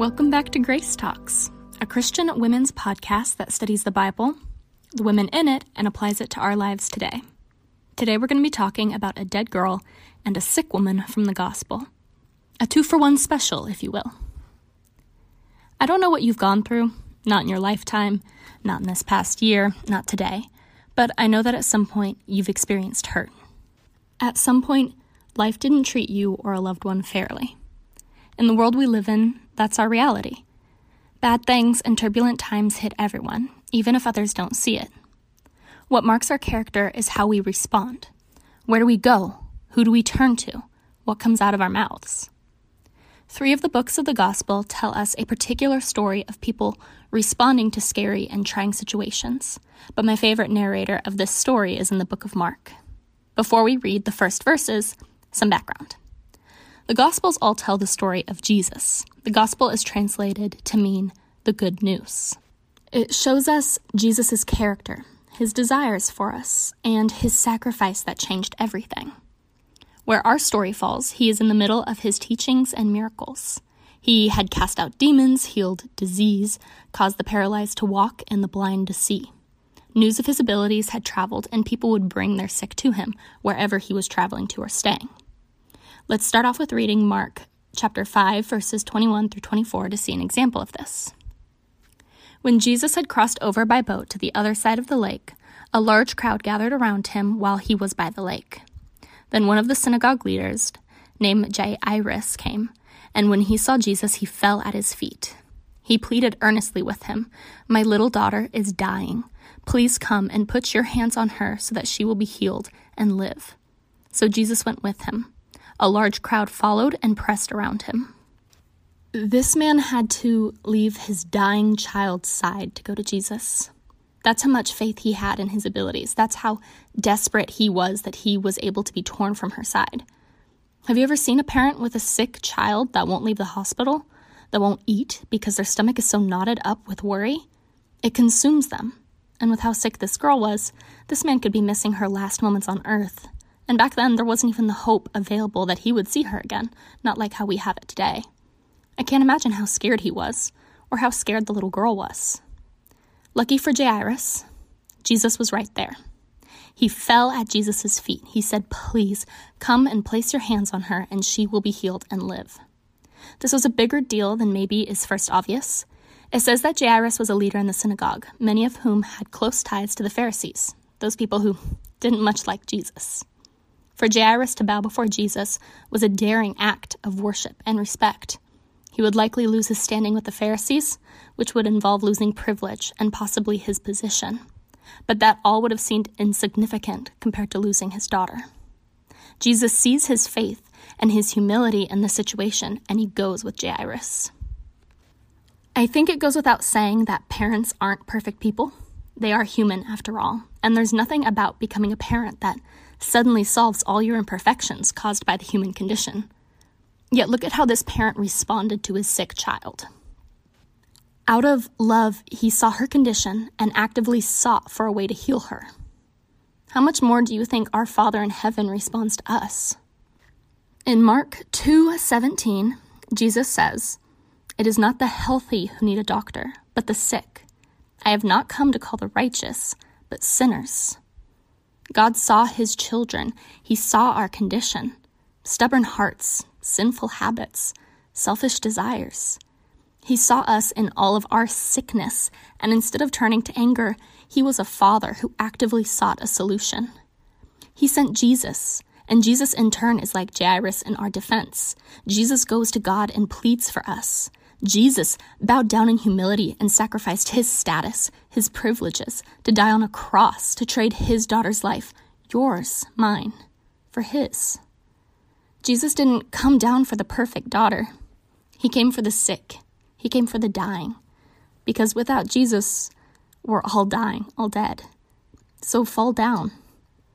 Welcome back to Grace Talks, a Christian women's podcast that studies the Bible, the women in it, and applies it to our lives today. Today we're going to be talking about a dead girl and a sick woman from the gospel. A two for one special, if you will. I don't know what you've gone through, not in your lifetime, not in this past year, not today, but I know that at some point you've experienced hurt. At some point, life didn't treat you or a loved one fairly. In the world we live in, that's our reality. Bad things and turbulent times hit everyone, even if others don't see it. What marks our character is how we respond. Where do we go? Who do we turn to? What comes out of our mouths? Three of the books of the Gospel tell us a particular story of people responding to scary and trying situations, but my favorite narrator of this story is in the book of Mark. Before we read the first verses, some background. The Gospels all tell the story of Jesus. The Gospel is translated to mean the good news. It shows us Jesus' character, his desires for us, and his sacrifice that changed everything. Where our story falls, he is in the middle of his teachings and miracles. He had cast out demons, healed disease, caused the paralyzed to walk, and the blind to see. News of his abilities had traveled, and people would bring their sick to him wherever he was traveling to or staying. Let's start off with reading Mark chapter 5, verses 21 through 24 to see an example of this. When Jesus had crossed over by boat to the other side of the lake, a large crowd gathered around him while he was by the lake. Then one of the synagogue leaders, named Jairus, came, and when he saw Jesus, he fell at his feet. He pleaded earnestly with him, My little daughter is dying. Please come and put your hands on her so that she will be healed and live. So Jesus went with him. A large crowd followed and pressed around him. This man had to leave his dying child's side to go to Jesus. That's how much faith he had in his abilities. That's how desperate he was that he was able to be torn from her side. Have you ever seen a parent with a sick child that won't leave the hospital, that won't eat because their stomach is so knotted up with worry? It consumes them. And with how sick this girl was, this man could be missing her last moments on earth and back then, there wasn't even the hope available that he would see her again, not like how we have it today. I can't imagine how scared he was, or how scared the little girl was. Lucky for Jairus, Jesus was right there. He fell at Jesus' feet. He said, Please come and place your hands on her, and she will be healed and live. This was a bigger deal than maybe is first obvious. It says that Jairus was a leader in the synagogue, many of whom had close ties to the Pharisees, those people who didn't much like Jesus. For Jairus to bow before Jesus was a daring act of worship and respect. He would likely lose his standing with the Pharisees, which would involve losing privilege and possibly his position. But that all would have seemed insignificant compared to losing his daughter. Jesus sees his faith and his humility in the situation, and he goes with Jairus. I think it goes without saying that parents aren't perfect people. They are human, after all, and there's nothing about becoming a parent that suddenly solves all your imperfections caused by the human condition. Yet look at how this parent responded to his sick child. Out of love, he saw her condition and actively sought for a way to heal her. How much more do you think our Father in heaven responds to us? In Mark 2:17, Jesus says, "It is not the healthy who need a doctor, but the sick. I have not come to call the righteous, but sinners." God saw his children. He saw our condition stubborn hearts, sinful habits, selfish desires. He saw us in all of our sickness, and instead of turning to anger, he was a father who actively sought a solution. He sent Jesus, and Jesus in turn is like Jairus in our defense. Jesus goes to God and pleads for us. Jesus bowed down in humility and sacrificed his status, his privileges, to die on a cross to trade his daughter's life, yours, mine, for his. Jesus didn't come down for the perfect daughter. He came for the sick. He came for the dying. Because without Jesus, we're all dying, all dead. So fall down,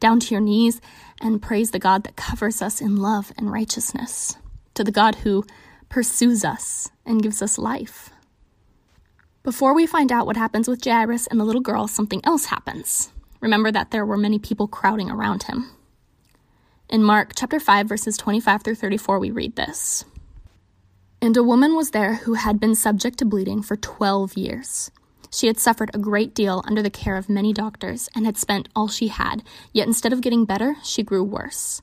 down to your knees, and praise the God that covers us in love and righteousness, to the God who pursues us and gives us life. Before we find out what happens with Jairus and the little girl, something else happens. Remember that there were many people crowding around him. In Mark chapter 5 verses 25 through 34 we read this. And a woman was there who had been subject to bleeding for 12 years. She had suffered a great deal under the care of many doctors and had spent all she had, yet instead of getting better, she grew worse.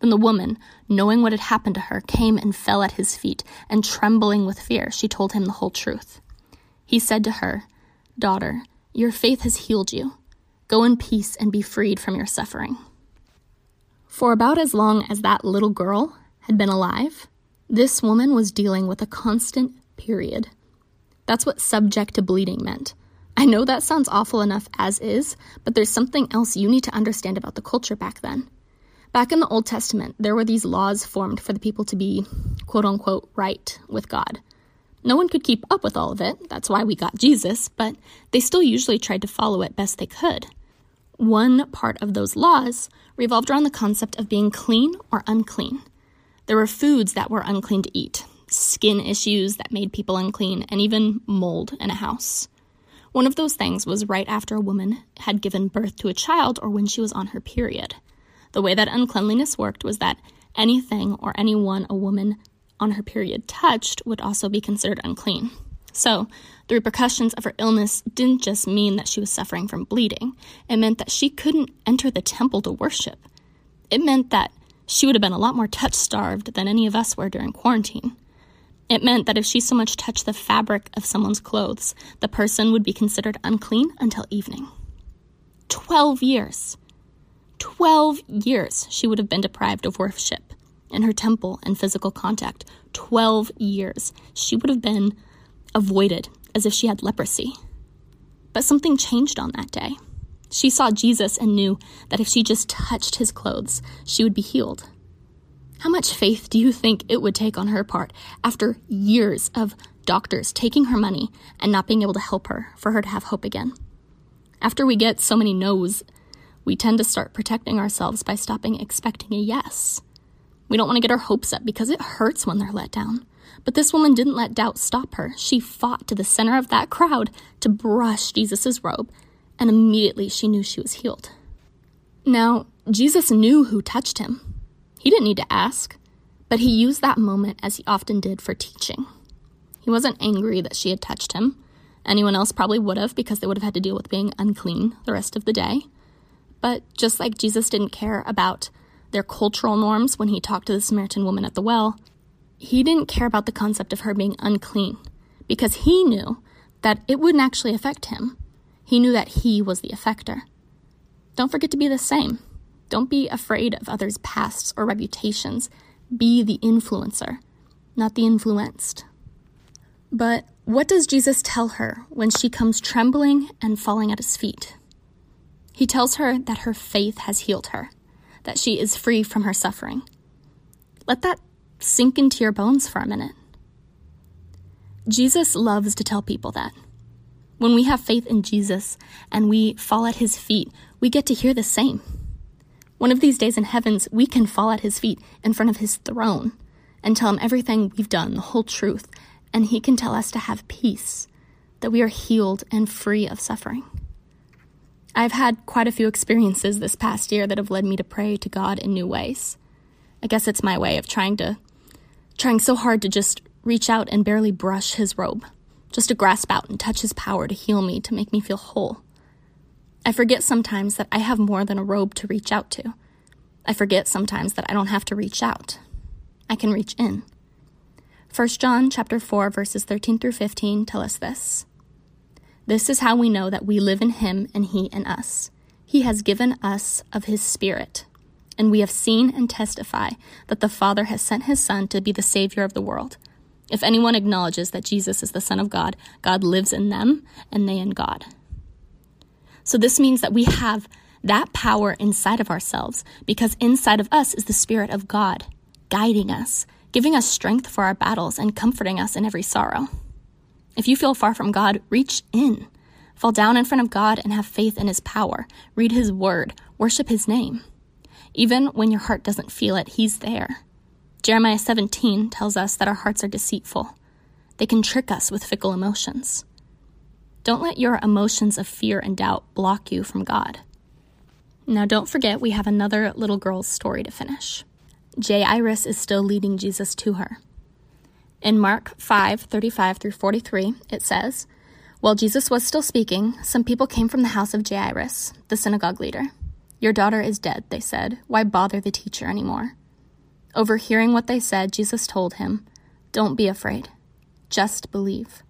Then the woman, knowing what had happened to her, came and fell at his feet, and trembling with fear, she told him the whole truth. He said to her, Daughter, your faith has healed you. Go in peace and be freed from your suffering. For about as long as that little girl had been alive, this woman was dealing with a constant period. That's what subject to bleeding meant. I know that sounds awful enough as is, but there's something else you need to understand about the culture back then. Back in the Old Testament, there were these laws formed for the people to be quote unquote right with God. No one could keep up with all of it, that's why we got Jesus, but they still usually tried to follow it best they could. One part of those laws revolved around the concept of being clean or unclean. There were foods that were unclean to eat, skin issues that made people unclean, and even mold in a house. One of those things was right after a woman had given birth to a child or when she was on her period. The way that uncleanliness worked was that anything or anyone a woman on her period touched would also be considered unclean. So, the repercussions of her illness didn't just mean that she was suffering from bleeding, it meant that she couldn't enter the temple to worship. It meant that she would have been a lot more touch starved than any of us were during quarantine. It meant that if she so much touched the fabric of someone's clothes, the person would be considered unclean until evening. Twelve years. 12 years she would have been deprived of worship in her temple and physical contact. 12 years she would have been avoided as if she had leprosy. But something changed on that day. She saw Jesus and knew that if she just touched his clothes, she would be healed. How much faith do you think it would take on her part after years of doctors taking her money and not being able to help her for her to have hope again? After we get so many no's we tend to start protecting ourselves by stopping expecting a yes. We don't want to get our hopes up because it hurts when they're let down. But this woman didn't let doubt stop her. She fought to the center of that crowd to brush Jesus' robe, and immediately she knew she was healed. Now, Jesus knew who touched him. He didn't need to ask, but he used that moment as he often did for teaching. He wasn't angry that she had touched him. Anyone else probably would have because they would have had to deal with being unclean the rest of the day. But just like Jesus didn't care about their cultural norms when he talked to the Samaritan woman at the well, he didn't care about the concept of her being unclean because he knew that it wouldn't actually affect him. He knew that he was the effector. Don't forget to be the same. Don't be afraid of others' pasts or reputations. Be the influencer, not the influenced. But what does Jesus tell her when she comes trembling and falling at his feet? He tells her that her faith has healed her, that she is free from her suffering. Let that sink into your bones for a minute. Jesus loves to tell people that. When we have faith in Jesus and we fall at his feet, we get to hear the same. One of these days in heavens, we can fall at his feet in front of his throne and tell him everything we've done, the whole truth, and he can tell us to have peace, that we are healed and free of suffering. I've had quite a few experiences this past year that have led me to pray to God in new ways. I guess it's my way of trying to, trying so hard to just reach out and barely brush His robe, just to grasp out and touch His power to heal me, to make me feel whole. I forget sometimes that I have more than a robe to reach out to. I forget sometimes that I don't have to reach out. I can reach in. 1 John chapter 4 verses 13 through 15 tell us this. This is how we know that we live in him and he in us. He has given us of his Spirit, and we have seen and testify that the Father has sent his Son to be the Savior of the world. If anyone acknowledges that Jesus is the Son of God, God lives in them, and they in God. So this means that we have that power inside of ourselves because inside of us is the Spirit of God, guiding us, giving us strength for our battles, and comforting us in every sorrow. If you feel far from God, reach in. Fall down in front of God and have faith in His power. Read His word. Worship His name. Even when your heart doesn't feel it, He's there. Jeremiah 17 tells us that our hearts are deceitful. They can trick us with fickle emotions. Don't let your emotions of fear and doubt block you from God. Now, don't forget, we have another little girl's story to finish. Jairus is still leading Jesus to her. In Mark 5 35 through 43, it says, While Jesus was still speaking, some people came from the house of Jairus, the synagogue leader. Your daughter is dead, they said. Why bother the teacher anymore? Overhearing what they said, Jesus told him, Don't be afraid. Just believe.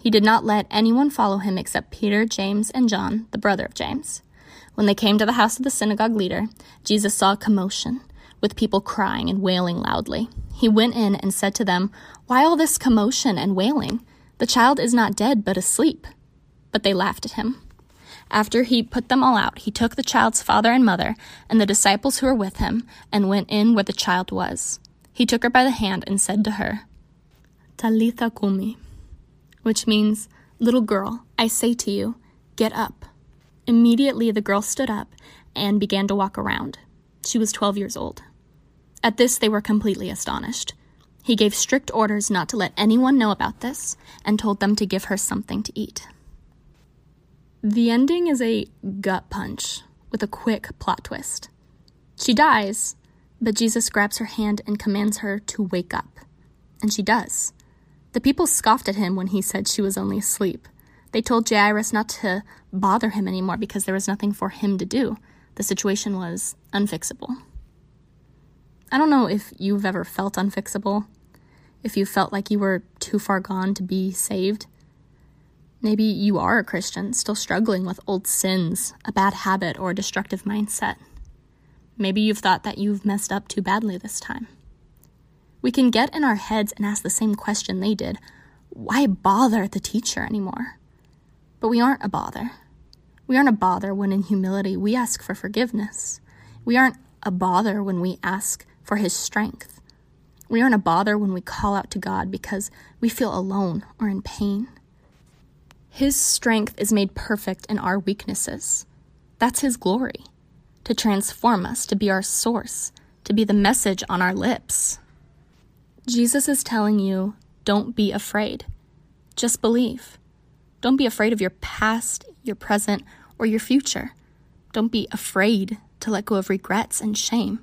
He did not let anyone follow him except Peter, James, and John, the brother of James. When they came to the house of the synagogue leader, Jesus saw a commotion, with people crying and wailing loudly. He went in and said to them, Why all this commotion and wailing? The child is not dead, but asleep. But they laughed at him. After he put them all out, he took the child's father and mother and the disciples who were with him and went in where the child was. He took her by the hand and said to her, Talitha kumi, which means, Little girl, I say to you, get up. Immediately the girl stood up and began to walk around. She was 12 years old. At this, they were completely astonished. He gave strict orders not to let anyone know about this and told them to give her something to eat. The ending is a gut punch with a quick plot twist. She dies, but Jesus grabs her hand and commands her to wake up. And she does. The people scoffed at him when he said she was only asleep. They told Jairus not to bother him anymore because there was nothing for him to do. The situation was unfixable. I don't know if you've ever felt unfixable, if you felt like you were too far gone to be saved. Maybe you are a Christian, still struggling with old sins, a bad habit, or a destructive mindset. Maybe you've thought that you've messed up too badly this time. We can get in our heads and ask the same question they did why bother the teacher anymore? But we aren't a bother. We aren't a bother when in humility we ask for forgiveness. We aren't a bother when we ask for his strength. We aren't a bother when we call out to God because we feel alone or in pain. His strength is made perfect in our weaknesses. That's His glory to transform us, to be our source, to be the message on our lips. Jesus is telling you don't be afraid, just believe. Don't be afraid of your past, your present, or your future. Don't be afraid to let go of regrets and shame.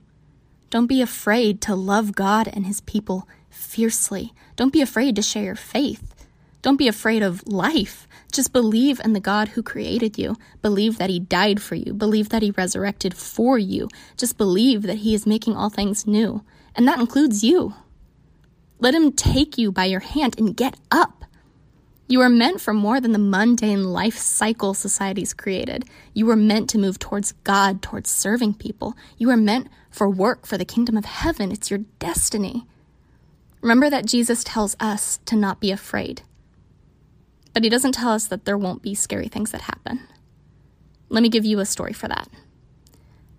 Don't be afraid to love God and His people fiercely. Don't be afraid to share your faith. Don't be afraid of life. Just believe in the God who created you. Believe that He died for you. Believe that He resurrected for you. Just believe that He is making all things new. And that includes you. Let Him take you by your hand and get up. You are meant for more than the mundane life cycle society's created. You were meant to move towards God, towards serving people. You are meant for work for the kingdom of heaven. It's your destiny. Remember that Jesus tells us to not be afraid. But he doesn't tell us that there won't be scary things that happen. Let me give you a story for that.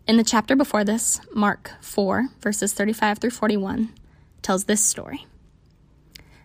In the chapter before this, Mark 4, verses 35 through 41, tells this story.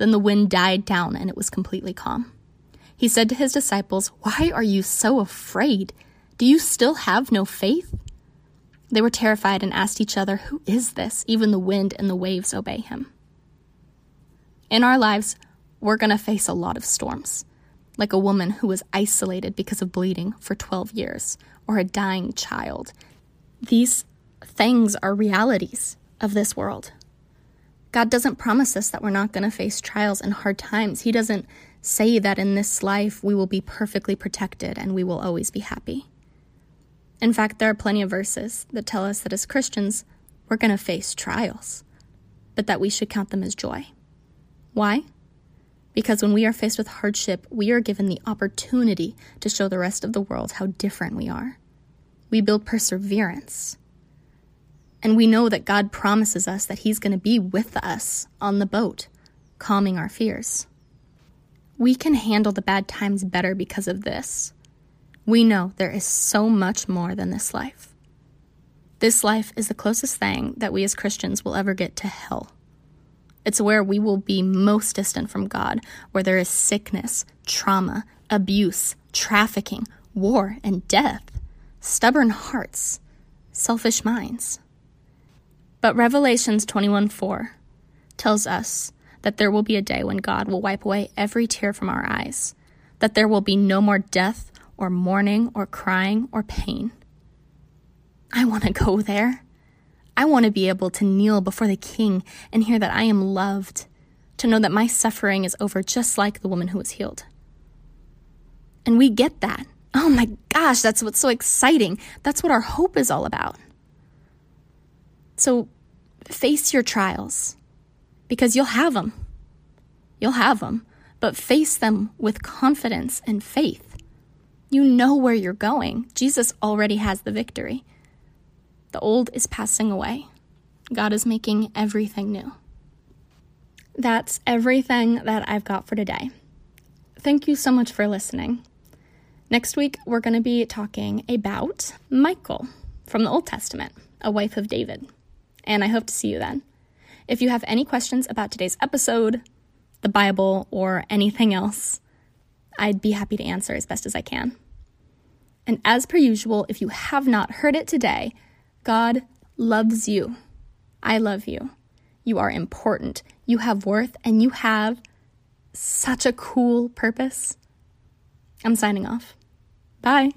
Then the wind died down and it was completely calm. He said to his disciples, Why are you so afraid? Do you still have no faith? They were terrified and asked each other, Who is this? Even the wind and the waves obey him. In our lives, we're going to face a lot of storms, like a woman who was isolated because of bleeding for 12 years, or a dying child. These things are realities of this world. God doesn't promise us that we're not going to face trials and hard times. He doesn't say that in this life we will be perfectly protected and we will always be happy. In fact, there are plenty of verses that tell us that as Christians, we're going to face trials, but that we should count them as joy. Why? Because when we are faced with hardship, we are given the opportunity to show the rest of the world how different we are. We build perseverance. And we know that God promises us that He's going to be with us on the boat, calming our fears. We can handle the bad times better because of this. We know there is so much more than this life. This life is the closest thing that we as Christians will ever get to hell. It's where we will be most distant from God, where there is sickness, trauma, abuse, trafficking, war, and death, stubborn hearts, selfish minds. But Revelations 21 4 tells us that there will be a day when God will wipe away every tear from our eyes, that there will be no more death or mourning or crying or pain. I want to go there. I want to be able to kneel before the king and hear that I am loved, to know that my suffering is over just like the woman who was healed. And we get that. Oh my gosh, that's what's so exciting. That's what our hope is all about. So face your trials because you'll have them. You'll have them, but face them with confidence and faith. You know where you're going. Jesus already has the victory. The old is passing away. God is making everything new. That's everything that I've got for today. Thank you so much for listening. Next week, we're going to be talking about Michal from the Old Testament, a wife of David. And I hope to see you then. If you have any questions about today's episode, the Bible, or anything else, I'd be happy to answer as best as I can. And as per usual, if you have not heard it today, God loves you. I love you. You are important. You have worth, and you have such a cool purpose. I'm signing off. Bye.